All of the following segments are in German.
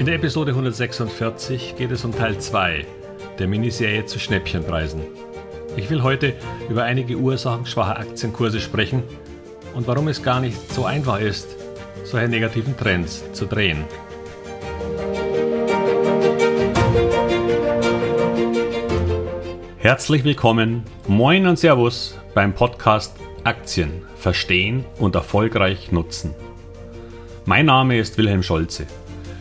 In der Episode 146 geht es um Teil 2 der Miniserie zu Schnäppchenpreisen. Ich will heute über einige Ursachen schwacher Aktienkurse sprechen und warum es gar nicht so einfach ist, solche negativen Trends zu drehen. Herzlich willkommen, moin und Servus beim Podcast Aktien verstehen und erfolgreich nutzen. Mein Name ist Wilhelm Scholze.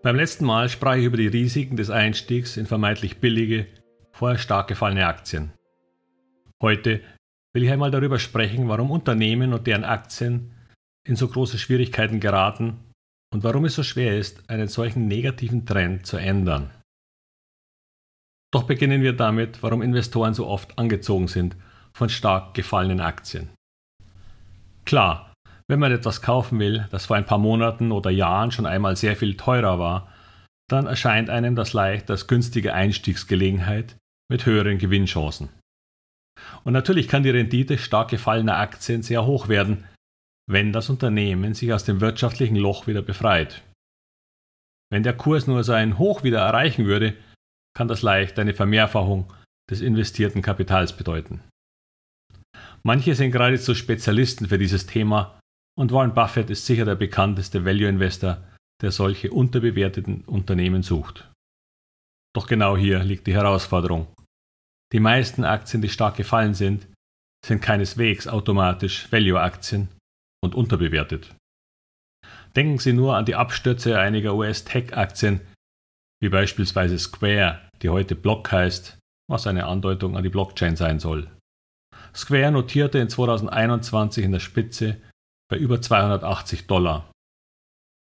Beim letzten Mal sprach ich über die Risiken des Einstiegs in vermeintlich billige, vorher stark gefallene Aktien. Heute will ich einmal darüber sprechen, warum Unternehmen und deren Aktien in so große Schwierigkeiten geraten und warum es so schwer ist, einen solchen negativen Trend zu ändern. Doch beginnen wir damit, warum Investoren so oft angezogen sind von stark gefallenen Aktien. Klar, wenn man etwas kaufen will, das vor ein paar Monaten oder Jahren schon einmal sehr viel teurer war, dann erscheint einem das leicht als günstige Einstiegsgelegenheit mit höheren Gewinnchancen. Und natürlich kann die Rendite stark gefallener Aktien sehr hoch werden, wenn das Unternehmen sich aus dem wirtschaftlichen Loch wieder befreit. Wenn der Kurs nur sein Hoch wieder erreichen würde, kann das leicht eine Vermehrfachung des investierten Kapitals bedeuten. Manche sind geradezu Spezialisten für dieses Thema und Warren Buffett ist sicher der bekannteste Value Investor, der solche unterbewerteten Unternehmen sucht. Doch genau hier liegt die Herausforderung. Die meisten Aktien, die stark gefallen sind, sind keineswegs automatisch Value-Aktien und unterbewertet. Denken Sie nur an die Abstürze einiger US-Tech-Aktien, wie beispielsweise Square, die heute Block heißt, was eine Andeutung an die Blockchain sein soll. Square notierte in 2021 in der Spitze bei über 280 Dollar.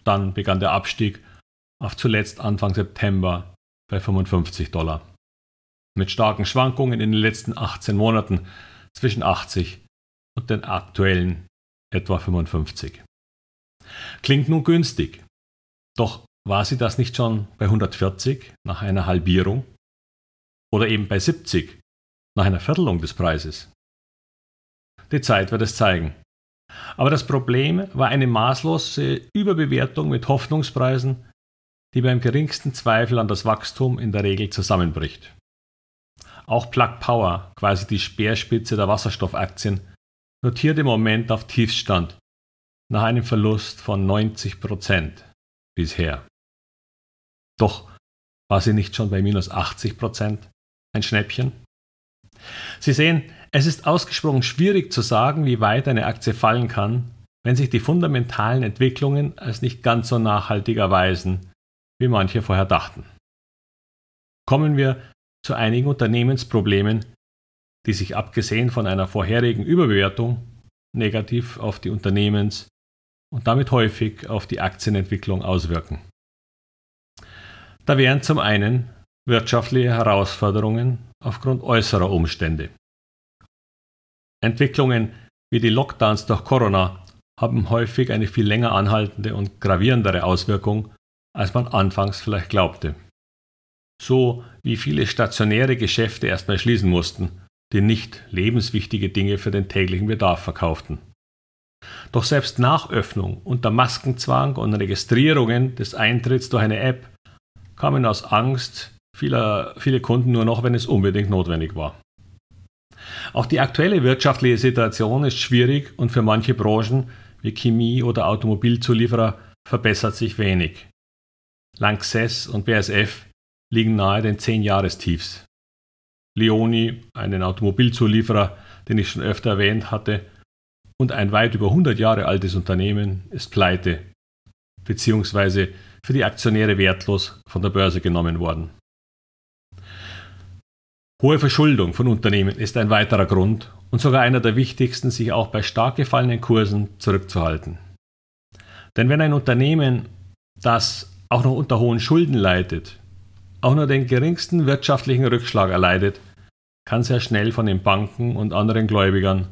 Dann begann der Abstieg auf zuletzt Anfang September bei 55 Dollar. Mit starken Schwankungen in den letzten 18 Monaten zwischen 80 und den aktuellen etwa 55. Klingt nun günstig. Doch war sie das nicht schon bei 140 nach einer Halbierung? Oder eben bei 70 nach einer Viertelung des Preises? Die Zeit wird es zeigen. Aber das Problem war eine maßlose Überbewertung mit Hoffnungspreisen, die beim geringsten Zweifel an das Wachstum in der Regel zusammenbricht. Auch Plug Power, quasi die Speerspitze der Wasserstoffaktien, notiert im Moment auf Tiefstand nach einem Verlust von 90 Prozent bisher. Doch war sie nicht schon bei minus 80 Prozent ein Schnäppchen? Sie sehen, es ist ausgesprochen schwierig zu sagen, wie weit eine Aktie fallen kann, wenn sich die fundamentalen Entwicklungen als nicht ganz so nachhaltig erweisen, wie manche vorher dachten. Kommen wir zu einigen Unternehmensproblemen, die sich abgesehen von einer vorherigen Überbewertung negativ auf die Unternehmens- und damit häufig auf die Aktienentwicklung auswirken. Da wären zum einen wirtschaftliche Herausforderungen aufgrund äußerer Umstände. Entwicklungen wie die Lockdowns durch Corona haben häufig eine viel länger anhaltende und gravierendere Auswirkung, als man anfangs vielleicht glaubte. So wie viele stationäre Geschäfte erstmal schließen mussten, die nicht lebenswichtige Dinge für den täglichen Bedarf verkauften. Doch selbst nach Öffnung unter Maskenzwang und Registrierungen des Eintritts durch eine App kamen aus Angst vieler, viele Kunden nur noch, wenn es unbedingt notwendig war. Auch die aktuelle wirtschaftliche Situation ist schwierig und für manche Branchen wie Chemie oder Automobilzulieferer verbessert sich wenig. Lanxess und BASF liegen nahe den 10-Jahrestiefs. Leoni, einen Automobilzulieferer, den ich schon öfter erwähnt hatte, und ein weit über 100 Jahre altes Unternehmen ist pleite, beziehungsweise für die Aktionäre wertlos von der Börse genommen worden. Hohe Verschuldung von Unternehmen ist ein weiterer Grund und sogar einer der wichtigsten, sich auch bei stark gefallenen Kursen zurückzuhalten. Denn wenn ein Unternehmen, das auch noch unter hohen Schulden leidet, auch nur den geringsten wirtschaftlichen Rückschlag erleidet, kann sehr schnell von den Banken und anderen Gläubigern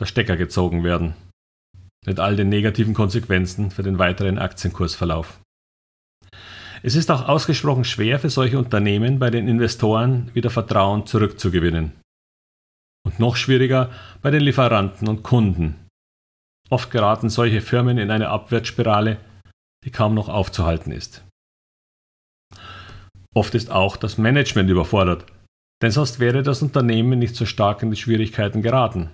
der Stecker gezogen werden. Mit all den negativen Konsequenzen für den weiteren Aktienkursverlauf. Es ist auch ausgesprochen schwer für solche Unternehmen bei den Investoren wieder Vertrauen zurückzugewinnen. Und noch schwieriger bei den Lieferanten und Kunden. Oft geraten solche Firmen in eine Abwärtsspirale, die kaum noch aufzuhalten ist. Oft ist auch das Management überfordert, denn sonst wäre das Unternehmen nicht so stark in die Schwierigkeiten geraten.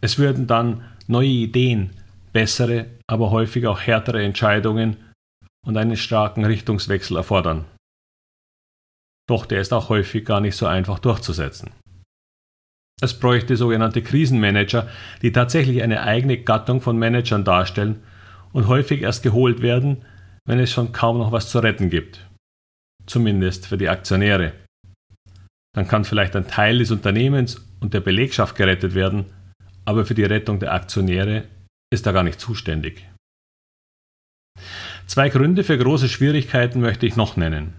Es würden dann neue Ideen, bessere, aber häufig auch härtere Entscheidungen und einen starken Richtungswechsel erfordern. Doch der ist auch häufig gar nicht so einfach durchzusetzen. Es bräuchte sogenannte Krisenmanager, die tatsächlich eine eigene Gattung von Managern darstellen und häufig erst geholt werden, wenn es schon kaum noch was zu retten gibt. Zumindest für die Aktionäre. Dann kann vielleicht ein Teil des Unternehmens und der Belegschaft gerettet werden, aber für die Rettung der Aktionäre ist er gar nicht zuständig. Zwei Gründe für große Schwierigkeiten möchte ich noch nennen.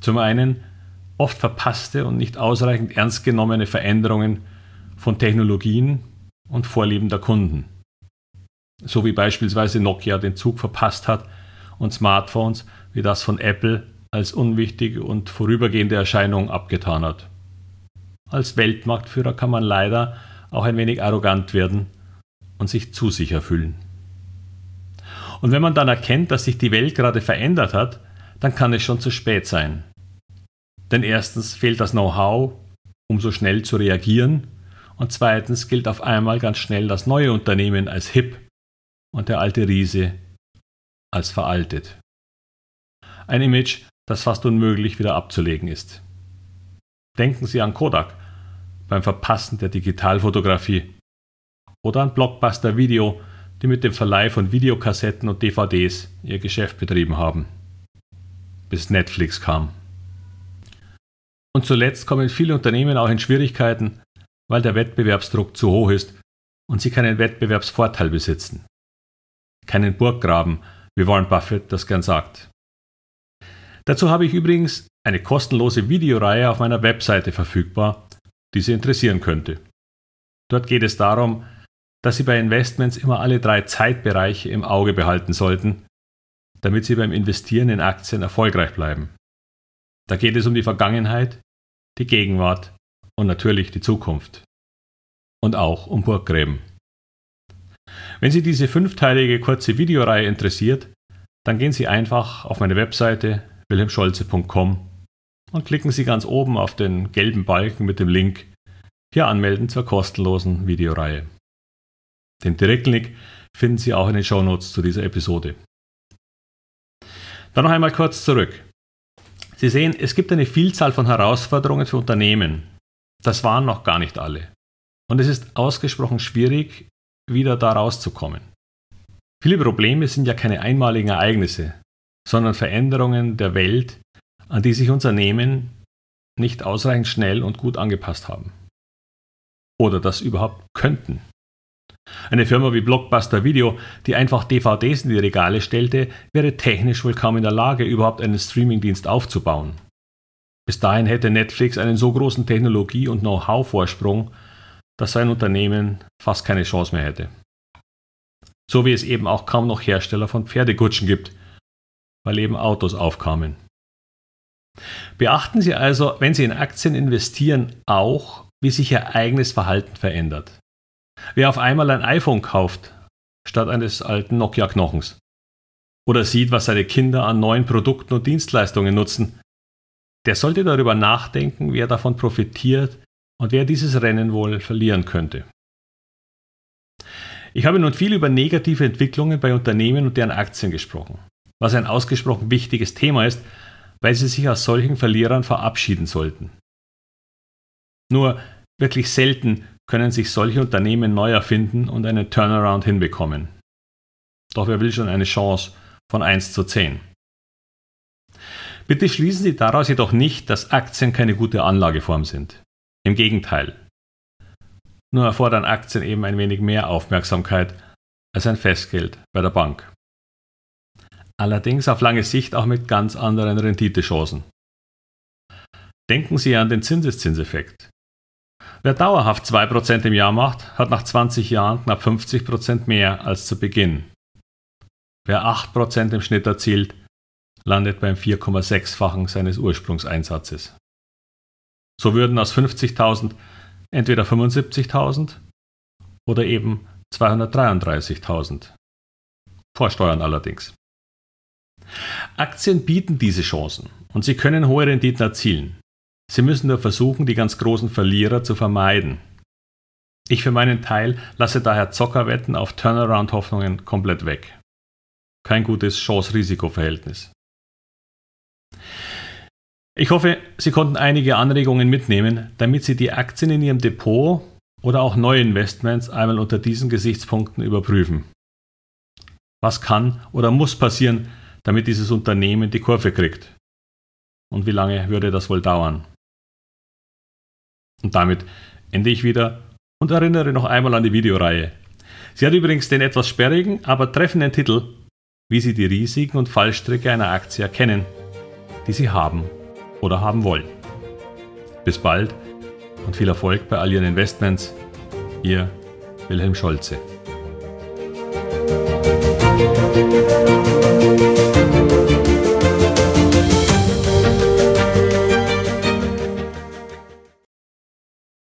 Zum einen oft verpasste und nicht ausreichend ernst genommene Veränderungen von Technologien und Vorlieben der Kunden. So wie beispielsweise Nokia den Zug verpasst hat und Smartphones wie das von Apple als unwichtige und vorübergehende Erscheinung abgetan hat. Als Weltmarktführer kann man leider auch ein wenig arrogant werden und sich zu sicher fühlen. Und wenn man dann erkennt, dass sich die Welt gerade verändert hat, dann kann es schon zu spät sein. Denn erstens fehlt das Know-how, um so schnell zu reagieren, und zweitens gilt auf einmal ganz schnell das neue Unternehmen als hip und der alte Riese als veraltet. Ein Image, das fast unmöglich wieder abzulegen ist. Denken Sie an Kodak beim Verpassen der Digitalfotografie oder an Blockbuster Video, die mit dem Verleih von Videokassetten und DVDs ihr Geschäft betrieben haben, bis Netflix kam. Und zuletzt kommen viele Unternehmen auch in Schwierigkeiten, weil der Wettbewerbsdruck zu hoch ist und sie keinen Wettbewerbsvorteil besitzen. Keinen Burggraben, wie Warren Buffett das gern sagt. Dazu habe ich übrigens eine kostenlose Videoreihe auf meiner Webseite verfügbar, die Sie interessieren könnte. Dort geht es darum, dass Sie bei Investments immer alle drei Zeitbereiche im Auge behalten sollten, damit Sie beim Investieren in Aktien erfolgreich bleiben. Da geht es um die Vergangenheit, die Gegenwart und natürlich die Zukunft. Und auch um Burggräben. Wenn Sie diese fünfteilige kurze Videoreihe interessiert, dann gehen Sie einfach auf meine Webseite wilhelmscholze.com und klicken Sie ganz oben auf den gelben Balken mit dem Link Hier anmelden zur kostenlosen Videoreihe. Den Direktlink finden Sie auch in den Shownotes zu dieser Episode. Dann noch einmal kurz zurück. Sie sehen, es gibt eine Vielzahl von Herausforderungen für Unternehmen. Das waren noch gar nicht alle. Und es ist ausgesprochen schwierig, wieder da rauszukommen. Viele Probleme sind ja keine einmaligen Ereignisse, sondern Veränderungen der Welt, an die sich Unternehmen nicht ausreichend schnell und gut angepasst haben. Oder das überhaupt könnten. Eine Firma wie Blockbuster Video, die einfach DVDs in die Regale stellte, wäre technisch wohl kaum in der Lage, überhaupt einen Streamingdienst aufzubauen. Bis dahin hätte Netflix einen so großen Technologie- und Know-how-Vorsprung, dass sein Unternehmen fast keine Chance mehr hätte. So wie es eben auch kaum noch Hersteller von Pferdekutschen gibt, weil eben Autos aufkamen. Beachten Sie also, wenn Sie in Aktien investieren, auch, wie sich Ihr eigenes Verhalten verändert. Wer auf einmal ein iPhone kauft, statt eines alten Nokia-Knochens, oder sieht, was seine Kinder an neuen Produkten und Dienstleistungen nutzen, der sollte darüber nachdenken, wer davon profitiert und wer dieses Rennen wohl verlieren könnte. Ich habe nun viel über negative Entwicklungen bei Unternehmen und deren Aktien gesprochen, was ein ausgesprochen wichtiges Thema ist, weil sie sich aus solchen Verlierern verabschieden sollten. Nur wirklich selten können sich solche Unternehmen neu erfinden und einen Turnaround hinbekommen. Doch wer will schon eine Chance von 1 zu 10? Bitte schließen Sie daraus jedoch nicht, dass Aktien keine gute Anlageform sind. Im Gegenteil. Nur erfordern Aktien eben ein wenig mehr Aufmerksamkeit als ein Festgeld bei der Bank. Allerdings auf lange Sicht auch mit ganz anderen Renditechancen. Denken Sie an den Zinseszinseffekt. Wer dauerhaft 2% im Jahr macht, hat nach 20 Jahren knapp 50% mehr als zu Beginn. Wer 8% im Schnitt erzielt, landet beim 4,6-fachen seines Ursprungseinsatzes. So würden aus 50.000 entweder 75.000 oder eben 233.000. Vor Steuern allerdings. Aktien bieten diese Chancen und sie können hohe Renditen erzielen. Sie müssen nur versuchen, die ganz großen Verlierer zu vermeiden. Ich für meinen Teil lasse daher Zockerwetten auf Turnaround-Hoffnungen komplett weg. Kein gutes Chance-Risiko-Verhältnis. Ich hoffe, Sie konnten einige Anregungen mitnehmen, damit Sie die Aktien in Ihrem Depot oder auch neue Investments einmal unter diesen Gesichtspunkten überprüfen. Was kann oder muss passieren, damit dieses Unternehmen die Kurve kriegt? Und wie lange würde das wohl dauern? Und damit ende ich wieder und erinnere noch einmal an die Videoreihe. Sie hat übrigens den etwas sperrigen, aber treffenden Titel, wie Sie die Risiken und Fallstricke einer Aktie erkennen, die Sie haben oder haben wollen. Bis bald und viel Erfolg bei all Ihren Investments. Ihr Wilhelm Scholze.